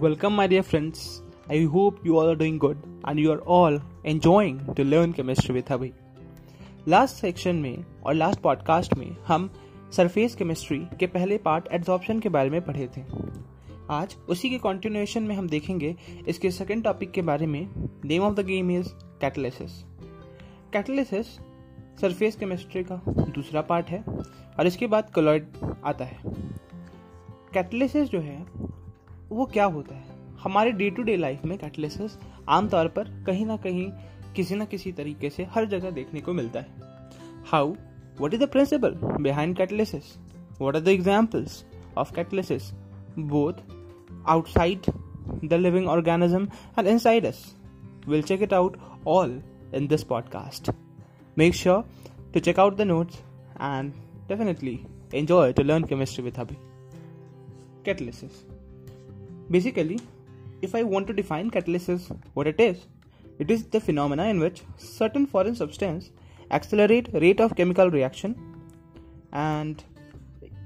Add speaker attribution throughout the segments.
Speaker 1: Welcome, my dear friends. I hope you all are doing good and you are all enjoying to learn chemistry with Abhi. Last section में और last podcast में हम surface chemistry के पहले part adsorption के बारे में पढ़े थे आज उसी के कंटिन्यूएशन में हम देखेंगे इसके सेकेंड टॉपिक के बारे में name of the game is catalysis catalysis surface chemistry का दूसरा पार्ट है और इसके बाद कलॉइड आता है कैटलिसिस जो है वो क्या होता है? हमारे डे टू डे लाइफ में कैटलिसिस आमतौर पर कहीं ना कहीं किसी ना किसी तरीके से हर जगह देखने को मिलता है। How what is the principle behind catalysis what are the examples of catalysis both outside the living organism and inside us will check it out all in this podcast make sure to check out the notes and definitely enjoy to learn chemistry with Abhi. Catalysis. Basically, if I want to define catalysis, what it is, it is the phenomena in which certain foreign substance accelerate rate of chemical reaction and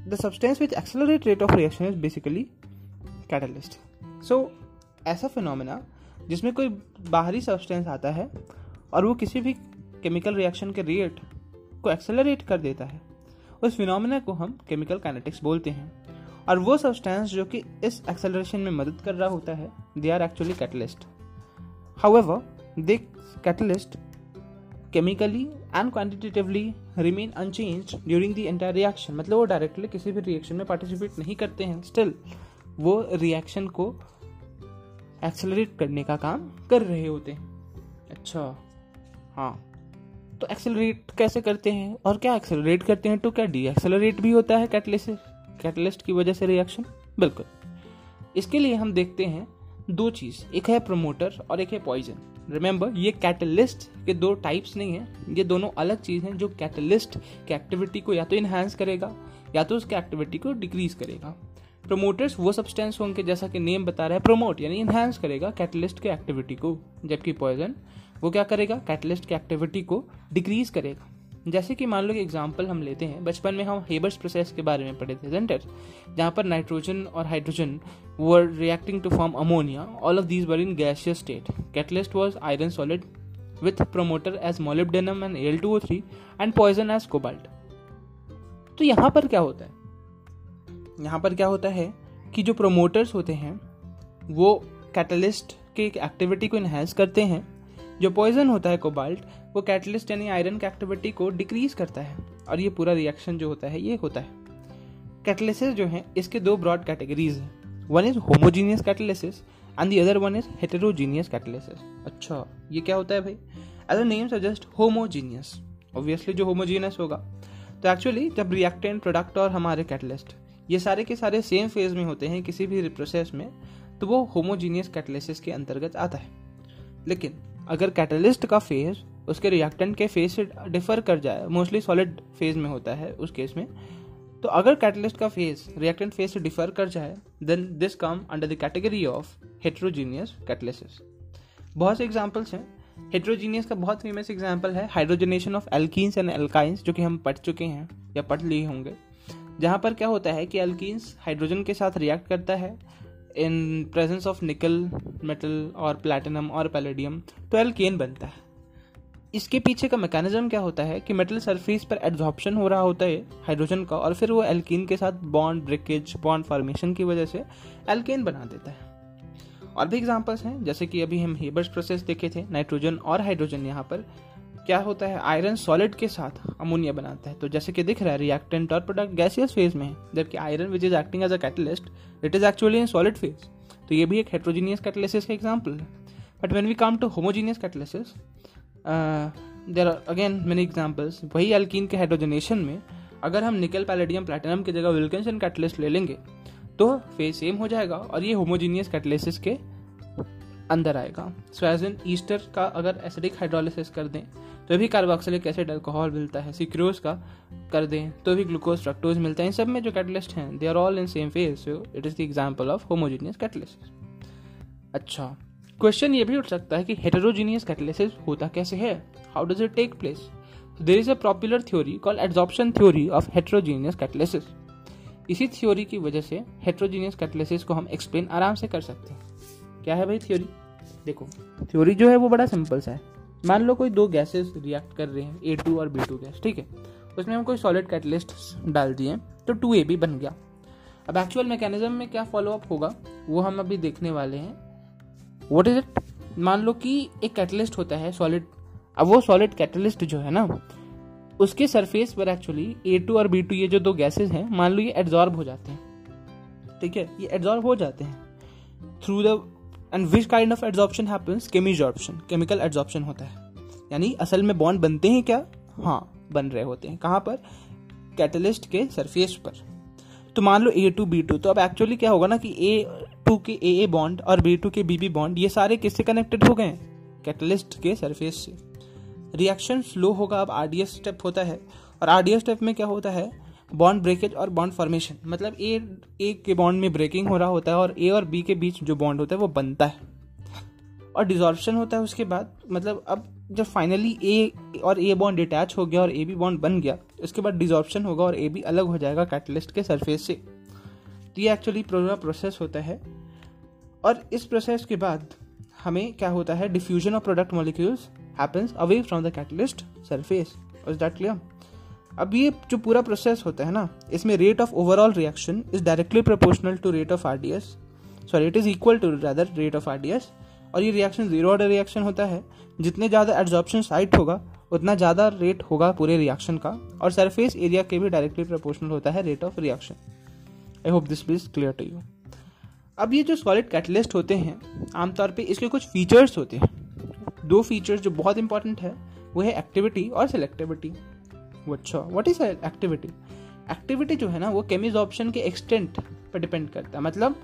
Speaker 1: the substance which accelerate rate of reaction is basically catalyst. So ऐसा phenomena जिसमें कोई बाहरी substance आता है और वो किसी भी केमिकल रिएक्शन के रेट को एक्सेलरेट कर देता है उस फिनोमिना को हम केमिकल काइनेटिक्स बोलते हैं और वो सब्सटेंस जो कि इस एक्सेलरेशन में मदद कर रहा होता है they are actually catalyst however they catalyst chemically and quantitatively remain unchanged during the entire reaction मतलब वो डायरेक्टली किसी भी रिएक्शन में पार्टिसिपेट नहीं करते हैं. स्टिल वो रिएक्शन को एक्सेलरेट करने का काम कर रहे होते हैं. अच्छा हाँ. तो एक्सेलरेट कैसे करते हैं? और क्या एक्सेलरेट करते हैं? तो क्या डी एक्सेलरेट भी होता है कैटलिस्ट कैटलिस्ट की वजह से रिएक्शन बिल्कुल। इसके लिए हम देखते हैं दो चीज़, एक है प्रमोटर और एक है पॉइजन रिमेंबर ये कैटलिस्ट के दो टाइप्स नहीं है, ये दोनों अलग चीज़ हैं जो कैटलिस्ट की एक्टिविटी को या तो इनहेंस करेगा, या तो उसकी एक्टिविटी को डिक्रीज करेगा। प्रोमोटर्स वो सब्सटेंस होंगे जैसा कि नेम बता रहा है प्रोमोट यानी इनहेंस करेगा कैटलिस्ट के एक्टिविटी को, जबकि पॉइजन वो क्या करेगा कैटलिस्ट की एक्टिविटी को डिक्रीज करेगा। जैसे कि मान लो कि एग्ज़ाम्पल हम लेते हैं, बचपन में हम हेबर्स प्रोसेस के बारे में पढ़े थे जेंटर जहाँ पर नाइट्रोजन और hydrogen were reacting to form ammonia all of these were in gaseous state catalyst was iron solid with promoter as molybdenum and L two O three and poison as cobalt तो यहाँ पर क्या होता है? यहाँ पर क्या होता है कि जो प्रोमोटर्स होते हैं, वो कैटलिस्ट के एक्टिविटी को इन्हेंस करते हैं जो पॉइजन होता है कोबाल्ट वो कैटलिस्ट यानी आयरन की एक्टिविटी को डिक्रीज करता है और ये पूरा रिएक्शन जो होता है, ये होता है। कैटलिसिस जो है, इसके दो ब्रॉड कैटेगरीज हैं। One is homogeneous catalysis and the other one is heterogeneous catalysis अच्छा ये क्या होता है भाई? As a name suggest homogeneous obviously जो होमोजीनियस होगा। तो एक्चुअली जब रिएक्टेंट प्रोडक्ट और हमारे कैटलिस्ट ये सारे के सारे सेम फ़ेज़ में होते हैं, किसी भी प्रोसेस में तो वो होमोजीनियस कैटलिसिस के अंतर्गत आता है। लेकिन अगर कैटलिस्ट का फ़ेज़ उसके रिएक्टेंट के फ़ेज़ से डिफर कर जाए मोस्टली सॉलिड फ़ेज़ में होता है उस केस में तो अगर कैटलिस्ट का फ़ेज़ रिएक्टेंट फ़ेज़ से डिफर कर जाए then this come under the category of heterogeneous catalysis बहुत से एग्जाम्पल्स हैं। हेट्रोजीनियस का बहुत फ़ेमस एग्ज़ाम्पल है hydrogenation of alkenes and alkynes जो कि हम पढ़ चुके हैं या पढ़ लिए होंगे। जहाँ पर क्या होता है कि एल्कीन्स हाइड्रोजन के साथ रिएक्ट करता है in presence of nickel metal और प्लेटिनम और पैलेडियम तो एल्केन बनता है। इसके पीछे का मैकेनिज्म क्या होता है कि मेटल सरफेस पर एड्जॉर्प्शन हो रहा होता है हाइड्रोजन का और फिर वो एल्कीन के साथ बॉन्ड ब्रेकेज बॉन्ड फॉर्मेशन की वजह से एल्केन बना देता है। और भी एग्जांपल्स हैं, जैसे कि अभी हम हेबर्स प्रोसेस देखे थे नाइट्रोजन और हाइड्रोजन यहाँ पर। क्या होता है? आयरन सॉलिड के साथ अमोनिया बनाता है। तो जैसे कि दिख रहा है रिएक्टेंट और प्रोडक्ट गैसियस फ़ेज़ में है। जबकि iron which is acting as a catalyst it is actually in solid phase तो ये भी एक हेट्रोजीनियस कैटलिसिस का एग्ज़ाम्पल है। But when we come to homogeneous catalysis there are again many examples वही एल्कीन के हाइड्रोजनेशन में, अगर हम निकल पैलेडियम प्लेटिनम की जगह विल्किंसन कैटलिस्ट ले लेंगे तो फ़ेज़ सेम हो जाएगा और ये होमोजीनियस कैटलिसिस के अंदर आएगा। सो एज इन ईस्टर का अगर एसिडिक हाइड्रोलिसिस कर दें तो भी कार्बोक्सिलिक एसिड अल्कोहल मिलता है सिक्रोज का कर दें तो भी ग्लूकोज फ्रक्टोज मिलता है। इन सब में जो कैटलिस्ट हैं they are all in same phase so it is the example of homogeneous catalyst अच्छा क्वेश्चन ये भी उठ सकता है कि हेटेरोजीनियस कैटलिसिस होता कैसे है? How does it take place there is a popular theory call adsorption theory of heterogeneous catalysis इसी थ्योरी की वजह से हेट्रोजीनियस कैटलिसिस को हम एक्सप्लेन आराम से कर सकते हैं। क्या है भाई थ्योरी देखो। थ्योरी जो है वो बड़ा सिंपल सा है। मान लो कोई दो गैसेस रिएक्ट कर रहे हैं ए टू और बी टू गैस ठीक है? उसमें हम कोई सॉलिड कैटलिस्ट डाल दिए तो टू ए बी बन गया। अब एक्चुअल मैकेनिज्म में क्या फॉलो अप होगा, वो हम अभी देखने वाले हैं। वॉट इज़ इट मान लो कि एक कैटलिस्ट होता है सॉलिड अब वो सॉलिड कैटलिस्ट जो है ना, उसके सरफेस पर एक्चुअली ए टू और बी टू ये जो दो गैसेज हैं, मान लो ये एड्जॉर्ब हो जाते हैं। ठीक है? ये एड्जॉर्ब हो जाते हैं। Through the and which kind of adsorption happens chemisorption chemical adsorption होता है। यानी असल में बॉन्ड बनते हैं क्या? हाँ बन रहे होते हैं। कहाँ पर? कैटलिस्ट के सरफेस पर। तो मान लो ए टू बी टू तो अब एक्चुअली क्या होगा ना कि ए टू के ए ए बॉन्ड और बी टू के बी बी बॉन्ड ये सारे किससे कनेक्टेड हो गए हैं? कैटलिस्ट के सरफेस से। रिएक्शन स्लो होगा, अब आरडीएस स्टेप होता है। और आरडीएस स्टेप में क्या होता है? बॉन्ड ब्रेकेज और बॉन्ड फॉर्मेशन मतलब ए ए के बॉन्ड में ब्रेकिंग हो रहा होता है और ए और बी के बीच जो बॉन्ड होता है वो बनता है। और डिजॉल्शन होता है उसके बाद मतलब अब जब फाइनली ए और ए बॉन्ड डिटैच हो गया और ए बी बॉन्ड बन गया, उसके बाद डिजॉर्प्शन होगा और ए बी अलग हो जाएगा कैटलिस्ट के सरफेस से। तो ये एक्चुअली पूरा प्रोसेस होता है। और इस प्रोसेस के बाद हमें क्या होता है diffusion of product molecules happens away from the catalyst surface is that clear अब ये जो पूरा प्रोसेस होता है ना, इसमें rate of overall reaction is directly proportional to rate of RDS sorry it is equal to rather rate of RDS और ये रिएक्शन ज़ीरो ऑर्डर रिएक्शन होता है। जितने ज़्यादा एड्जॉर्प्शन साइट होगा, उतना ज़्यादा रेट होगा पूरे रिएक्शन का। और सरफेस एरिया के भी डायरेक्टली प्रोपोर्शनल होता है rate of reaction I hope this please clear to you अब ये जो सॉलिड कैटलिस्ट होते हैं, आमतौर पे इसके कुछ फीचर्स होते हैं। दो फीचर्स जो बहुत इंपॉर्टेंट है, वो है एक्टिविटी और सिलेक्टिविटी अच्छा। व्हाट इज़ एक्टिविटी एक्टिविटी जो है ना, वो केमिज ऑप्शन के एक्सटेंट पर डिपेंड करता है। मतलब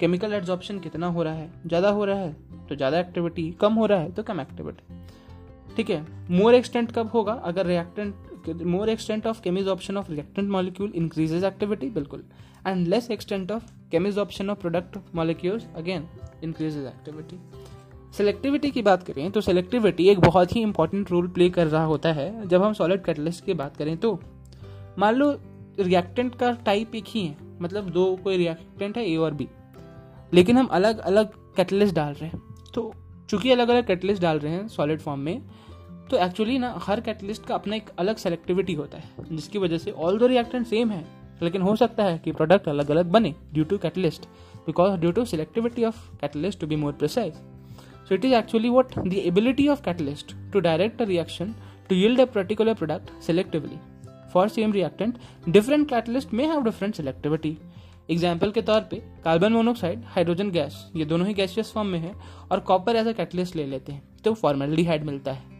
Speaker 1: केमिकल एड्जॉर्प्शन कितना हो रहा है? ज़्यादा हो रहा है तो ज़्यादा एक्टिविटी कम हो रहा है तो कम एक्टिविटी ठीक है? मोर एक्सटेंट कब होगा? अगर reactant more extent of chemisorption of reactant molecule increases activity बिल्कुल। And less extent of chemisorption of product molecules again increases activity selectivity की बात करें तो सेलेक्टिविटी एक बहुत ही इंपॉर्टेंट रोल प्ले कर रहा होता है। जब हम सॉलिड कैटलिस्ट की बात करें तो मान लो रिएक्टेंट का टाइप एक ही है मतलब दो कोई रिएक्टेंट है ए और बी लेकिन हम अलग अलग कैटलिस्ट डाल रहे हैं। तो चूँकि अलग अलग कैटलिस्ट डाल रहे हैं सॉलिड फॉर्म में तो एक्चुअली ना हर कैटलिस्ट का अपना एक अलग सेलेक्टिविटी होता है, जिसकी वजह से ऑल दो रिएक्टेंट सेम है। लेकिन हो सकता है कि प्रोडक्ट अलग अलग बने due to catalyst because due to selectivity of catalyst to be more precise So it is actually what the ability of catalyst to direct a reaction to yield a particular product selectively. For same reactant, different catalyst may have different selectivity. Example के तौर पे carbon monoxide hydrogen gas ये दोनों ही gaseous form में है और copper age a catalyst ले लेते हैं तो फॉर्मेल्डिहाइड मिलता है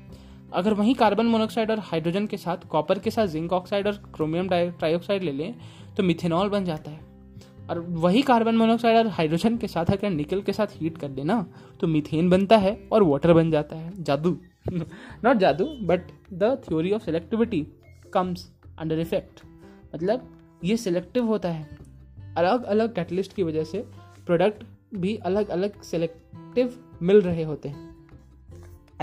Speaker 1: अगर वहीं कार्बन मोनोक्साइड और हाइड्रोजन के साथ कॉपर के साथ जिंक ऑक्साइड और क्रोमियम ट्राइऑक्साइड ले लें तो मिथेनॉल बन जाता है और वही कार्बन मोनोक्साइड और हाइड्रोजन के साथ अगर निकल के साथ हीट कर देना तो मीथेन बनता है और वाटर बन जाता है। जादू। नॉट जादू but the theory of selectivity comes under effect मतलब ये सिलेक्टिव होता है। अलग अलग कैटलिस्ट की वजह से प्रोडक्ट भी अलग अलग सेलेक्टिव मिल रहे होते हैं।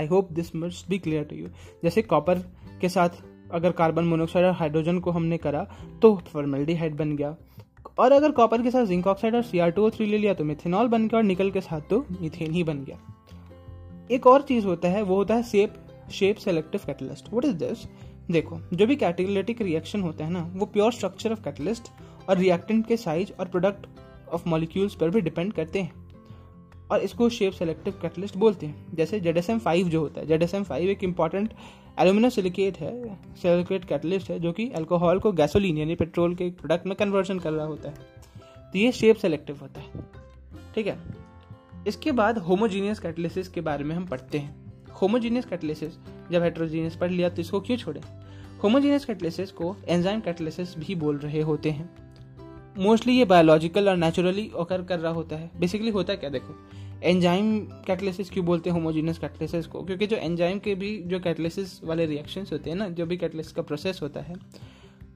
Speaker 1: I hope this must be clear to you जैसे कॉपर के साथ अगर कार्बन मोनोक्साइड और हाइड्रोजन को हमने करा तो फॉर्मेल्डिहाइड बन गया। और अगर कॉपर के साथ जिंक ऑक्साइड और सी आर टू थ्री ले लिया तो मिथेनॉल बन गया और निकल के साथ तो मीथेन ही बन गया। एक और चीज़ होता है, वो होता है shape shape selective catalyst what is this देखो, जो भी कैटेलिटिक रिएक्शन होता है ना, वो प्योर स्ट्रक्चर ऑफ़ कैटलिस्ट और रिएक्टेंट के साइज़ और प्रोडक्ट ऑफ़ मॉलिक्यूल्स पर भी डिपेंड करते हैं। और इसको शेप सेलेक्टिव कैटलिस्ट बोलते हैं। जैसे जेड एस एम फाइव जो होता है जेड एस एम फाइव एक इंपॉर्टेंट एल्यूमिनियम सिलिकेट है सिलिकेट कैटलिस्ट है, जो कि अल्कोहल को गैसोलीन यानी पेट्रोल के प्रोडक्ट में कन्वर्जन कर रहा होता है। तो ये शेप सेलेक्टिव होता है। ठीक है? इसके बाद होमोजीनियस कैटलिसिस के बारे में हम पढ़ते हैं। होमोजीनियस कैटलिसिस जब हेट्रोजीनियस पढ़ लिया तो इसको क्यों छोड़े? होमोजीनियस कैटलिसिस को एंजाइम कैटलिसिस भी बोल रहे होते हैं। मोस्टली ये बायोलॉजिकल और नेचुरली ओकर कर रहा होता है। बेसिकली होता है क्या देखो? एंजाइम कैटलिसिस, क्यों बोलते हैं होमोजीनियस कैटलिसिस को? क्योंकि जो एंजाइम के भी जो कैटलिसिस वाले रिएक्शंस होते हैं ना, जो भी कैटलिसिस का प्रोसेस होता है,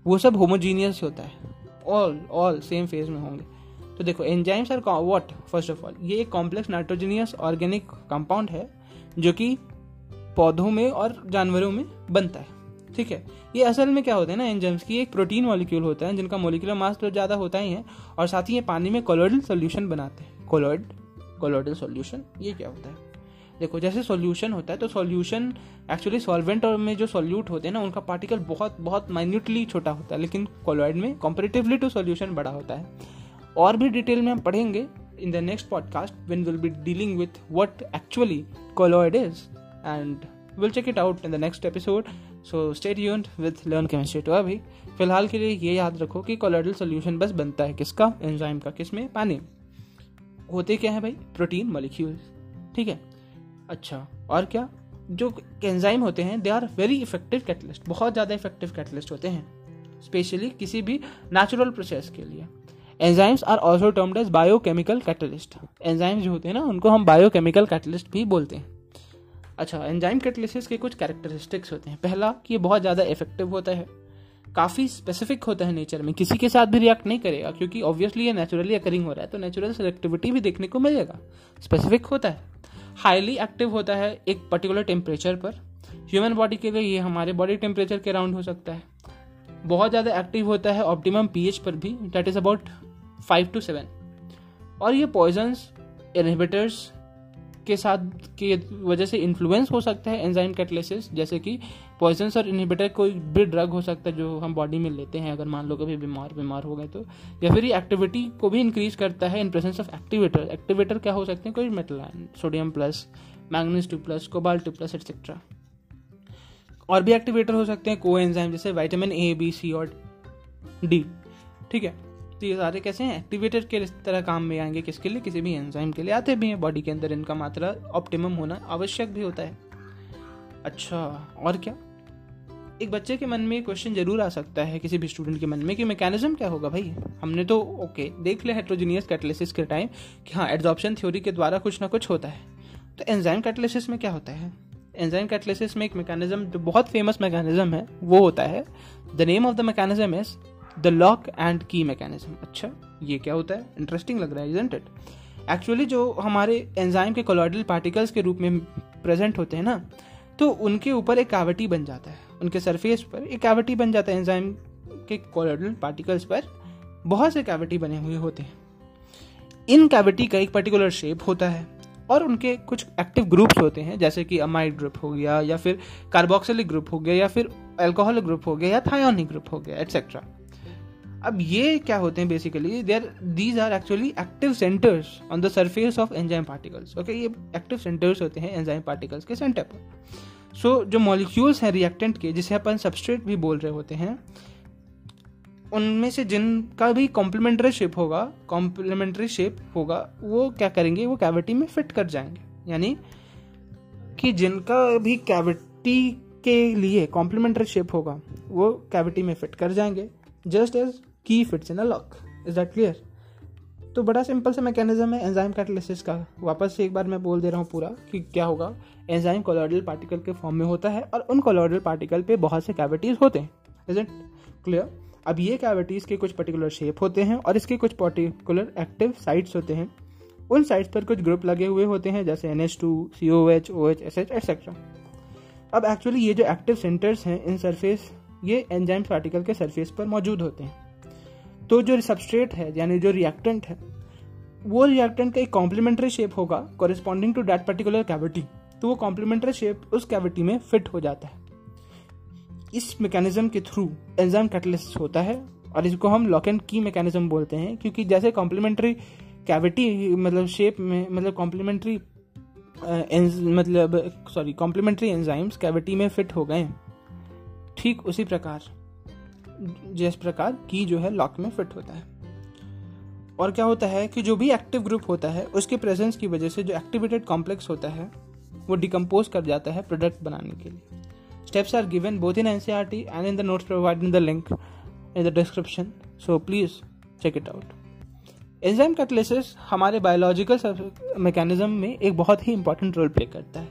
Speaker 1: वो सब होमोजीनियस होता है। ऑल ऑल सेम फ़ेज़ में होंगे। तो देखो enzymes are what first of all ये एक कॉम्प्लेक्स नाइट्रोजीनियस ऑर्गेनिक कंपाउंड है, जो कि पौधों में और जानवरों में बनता है। ठीक है? ये असल में क्या होता है ना एंजाइम्स की एक प्रोटीन मॉलिक्यूल होता है, जिनका मोलिकुलर मास तो ज़्यादा होता ही है, और साथ ही ये पानी में कोलोइडल सोल्यूशन बनाते हैं। कोलोइड कोलोइडल सोल्यूशन ये क्या होता है? देखो, जैसे सॉल्यूशन होता है तो सॉल्यूशन एक्चुअली सॉल्वेंट और में जो सॉल्यूट होते हैं ना, उनका पार्टिकल बहुत बहुत माइन्यूटली छोटा होता है, लेकिन कोलोइड में कंपेरेटिवली टू सॉल्यूशन बड़ा होता है। और भी डिटेल में हम पढ़ेंगे in the next podcast when will be dealing with what actually colloid is and will check it out in the next episode so stay tuned with learn chemistry to Abhi. फ़िलहाल के लिए ये याद रखो कि कोलोइडल सोल्यूशन बस बनता है किसका? एंजाइम का किसमें पानी। होते क्या है भाई? प्रोटीन मॉलिक्यूल ठीक है? अच्छा और क्या? जो एंजाइम होते हैं they are very effective catalyst बहुत ज़्यादा इफ़ेक्टिव कैटलिस्ट होते हैं स्पेशली किसी भी नेचुरल प्रोसेस के लिए। Enzymes are also termed as biochemical catalyst enzymes जो होते हैं ना, उनको हम बायोकेमिकल कैटलिस्ट भी बोलते हैं। अच्छा एंजाइम कैटलिसिस के कुछ कैरेक्टरिस्टिक्स होते हैं। पहला, कि ये बहुत ज़्यादा इफ़ेक्टिव होता है। काफ़ी स्पेसिफिक होता है नेचर में। किसी के साथ भी रिएक्ट नहीं करेगा, क्योंकि ऑब्वियसली ये नेचुरली अकरिंग हो रहा है तो नेचुरल सेलेक्टिविटी भी देखने को मिलेगा। स्पेसिफिक होता है। हाईली एक्टिव होता है एक पर्टिकुलर टेम्परेचर पर। ह्यूमन बॉडी के लिए ये हमारे बॉडी टेम्परेचर के अराउंड हो सकता है। बहुत ज़्यादा एक्टिव होता है ऑप्टिमम पीएच पर भी that is about five to seven और ये पॉइजन्स इनहिबिटर्स के साथ की वजह से इन्फ्लुएंस हो सकता है एंजाइम कैटलिसिस जैसे कि पॉइजन और इनहिबिटर कोई भी ड्रग हो सकता है जो हम बॉडी में लेते हैं, अगर मान लो कभी बीमार बीमार हो गए तो। या फिर ये एक्टिविटी को भी इंक्रीज करता है in presence of activator activator क्या हो सकते हैं? कोई metal sodium plus manganese two plus cobalt two plus etcetera और भी एक्टिवेटर हो सकते हैं को एंजाइम जैसे वाइटामिन ए बी सी और डी ठीक है? तो ये सारे कैसे हैं? एक्टिवेटर के इस तरह काम में आएँगे, किसके लिए? किसी भी एंजाइम के लिए। आते भी हैं बॉडी के अंदर, इनका मात्रा ऑप्टिमम होना आवश्यक भी होता है। अच्छा और क्या? एक बच्चे के मन में क्वेश्चन ज़रूर आ सकता है किसी भी स्टूडेंट के मन में कि मैकेनिज्म क्या होगा भाई? हमने तो ओके देख लिया हेट्रोजीनियस कैटलिसिस के टाइम कि हाँ एड्जॉर्प्शन थ्योरी के द्वारा कुछ ना कुछ होता है। तो एंजाइम कैटलिसिस में क्या होता है? एंजाइम कैटलिसिस में एक मैकेनिज्म जो बहुत फ़ेमस मैकेनिज्म है, वो होता है the name of the mechanism is the lock and key mechanism अच्छा ये क्या होता है? इंटरेस्टिंग लग रहा है इट एक्चुअली जो हमारे एंजाइम के कोलॉइडल पार्टिकल्स के रूप में प्रेजेंट होते हैं ना तो उनके ऊपर एक कैविटी बन जाता है। उनके सरफेस पर एक कैविटी बन जाता है एंजाइम के कोलॉइडल पार्टिकल्स पर। बहुत से कैविटी बने हुए होते हैं। इन कैविटी का एक पर्टिकुलर शेप होता है और उनके कुछ एक्टिव ग्रुप्स होते हैं, जैसे कि अमाइड ग्रुप हो गया, या फिर कार्बोक्सिलिक ग्रुप हो गया, या फिर एल्कोहलिक ग्रुप हो गया, या थायोनिक ग्रुप हो गया एटसेट्रा अब ये क्या होते हैं basically there these are actually active centres on the surface of enzyme particles okay ये एक्टिव सेंटर्स होते हैं एंजाइम पार्टिकल्स के सेंटर पर। सो so, जो मॉलिक्यूल्स हैं रिएक्टेंट के जिसे अपन सबस्ट्रेट भी बोल रहे होते हैं उनमें से जिनका भी कॉम्प्लीमेंट्री शेप होगा कॉम्प्लीमेंट्री शेप होगा वो क्या करेंगे? वो कैविटी में फिट कर जाएँगे। यानी कि जिनका भी कैविटी के लिए कॉम्प्लीमेंट्री शेप होगा वो कैविटी में फिट कर जाएँगे just as key fits in a lock is that clear तो बड़ा सिंपल सा मैकेनिज्म है एंजाइम कैटलिसिस का। वापस से एक बार मैं बोल दे रहा हूँ पूरा कि क्या होगा। एंजाइम कोलोइडल पार्टिकल के फॉर्म में होता है और उन कोलोइडल पार्टिकल पे बहुत से कैविटीज होते हैं। इज़ इट क्लियर अब ये कैविटीज के कुछ पर्टिकुलर शेप होते हैं और इसके कुछ पर्टिकुलर एक्टिव साइट्स होते हैं। उन साइट्स पर कुछ ग्रुप लगे हुए होते हैं, जैसे N H two C O H O H S H etcetera अब एक्चुअली ये जो एक्टिव सेंटर्स हैं इन सरफेस ये एंजाइम पार्टिकल के सरफेस पर मौजूद होते हैं। तो जो सबस्ट्रेट है, यानी जो रिएक्टेंट है, वो रिएक्टेंट का एक कॉम्प्लीमेंट्री शेप होगा corresponding to that particular cavity तो वो कॉम्प्लीमेंट्री शेप उस कैविटी में फिट हो जाता है। इस मैकेनिज्म के थ्रू एंजाइम कैटलिस्ट होता है, और इसको हम लॉक एंड की मैकेनिज्म बोलते हैं, क्योंकि जैसे कॉम्प्लीमेंट्री कैविटी मतलब शेप में मतलब कॉम्प्लीमेंट्री मतलब सॉरी कॉम्प्लीमेंट्री एंजाइम्स कैविटी में फिट हो गए ठीक उसी प्रकार। जिस प्रकार की जो है लॉक में फिट होता है। और क्या होता है कि जो भी एक्टिव ग्रुप होता है, उसके प्रेजेंस की वजह से जो एक्टिवेटेड कॉम्प्लेक्स होता है, वो डिकम्पोज कर जाता है प्रोडक्ट बनाने के लिए। Steps are given both in NCERT and in the notes provide in the link in the description so please check it out enzyme catalysis हमारे बायोलॉजिकल मैकेनिज्म में एक बहुत ही इंपॉर्टेंट रोल प्ले करता है।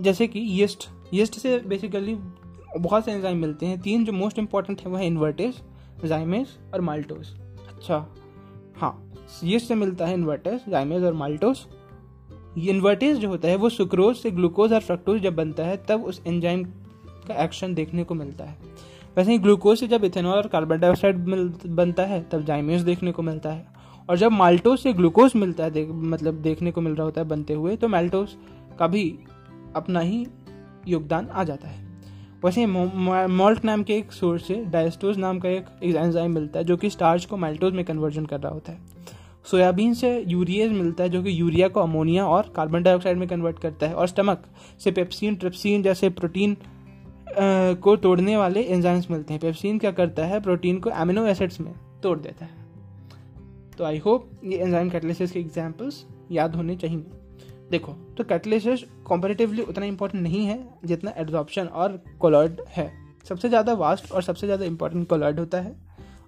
Speaker 1: जैसे कि यीस्ट यीस्ट से basically बहुत से एंजाइम मिलते हैं। तीन जो मोस्ट इंपॉर्टेंट है वह है इन्वर्टेज जाइमेज और माल्टोज अच्छा हाँ ये से मिलता है इन्वर्टेज जाइमेज और माल्टोज इन्वर्टेज जो होता है वो सुक्रोज से ग्लूकोज और फ्रक्टोज जब बनता है तब उस एंजाइम का एक्शन देखने को मिलता है। वैसे ही ग्लूकोज से जब इथेनॉल और कार्बन डाइऑक्साइड बनता है तब जाइमेस देखने को मिलता है। और जब माल्टोज से ग्लूकोज मिलता है देख, मतलब देखने को मिल रहा होता है बनते हुए तो माल्टोज का भी अपना ही योगदान आ जाता है। वैसे मॉल्ट नाम के एक सोर्स से डायस्टोज नाम का एक एंजाइम मिलता है जो कि स्टार्च को माल्टोज में कन्वर्जन कर रहा होता है। सोयाबीन से यूरियज मिलता है जो कि यूरिया को अमोनिया और कार्बन डाइऑक्साइड में कन्वर्ट करता है। और स्टमक से पेप्सिन ट्रिप्सिन जैसे प्रोटीन को तोड़ने वाले एंजाइम्स मिलते हैं। पेप्सिन क्या करता है? प्रोटीन को एमिनो एसिड्स में तोड़ देता है। तो आई होप ये एंजाइम कैटलिसिस के एग्जाम्पल्स याद होने चाहिए। देखो तो कैटलिसिस कॉम्पेरेटिवली उतना इंपॉर्टेंट नहीं है जितना एड्जॉर्प्शन और कोलॉइड है। सबसे ज़्यादा वास्ट और सबसे ज़्यादा इंपॉर्टेंट कोलॉइड होता है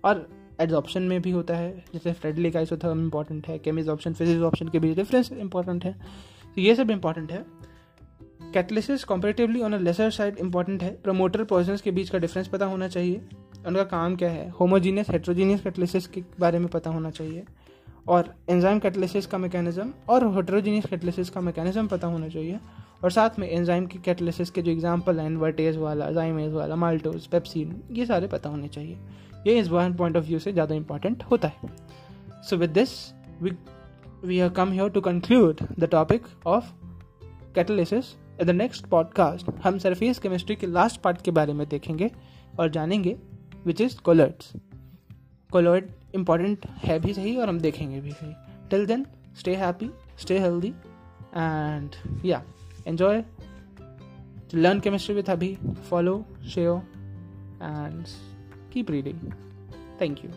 Speaker 1: और एड्जॉर्प्शन में भी होता है। जैसे फ्रेडलिक आइसोथर्म इंपॉर्टेंट है केमिज ऑप्शन फिजिक्स ऑप्शन के बीच डिफरेंस इंपॉर्टेंट है। तो ये सब इंपॉर्टेंट है। Catalysis comparatively on a lesser side important है। प्रमोटर पॉइजन के बीच का डिफरेंस पता होना चाहिए। उनका काम क्या है? होमोजीनियस हेट्रोजीनियस कैटलिसिस के बारे में पता होना चाहिए। और एंजाइम कैटलिसिस का मैकेनिज्म और हेट्रोजीनियस कैटलिसिस का मैकेनिज्म पता होना चाहिए। और साथ में एंजाइम की कैटलिसिस के जो एग्ज़ाम्पल हैं वर्टेज वाला जाइमेज वाला माल्टोज पेप्सिन ये सारे पता होने चाहिए। ये इस वन पॉइंट ऑफ़ व्यू से ज़्यादा इंपॉर्टेंट होता है। So with this we we are come here to conclude the topic of catalysis the next podcast हम सरफेस केमिस्ट्री के लास्ट पार्ट के बारे में देखेंगे और जानेंगे विच इज़ कोलर्ड्स कोलर्ड इंपॉर्टेंट है भी सही और हम देखेंगे भी सही। Till then stay happy stay healthy and या enjoy learn chemistry with Abhi follow share and keep reading thank you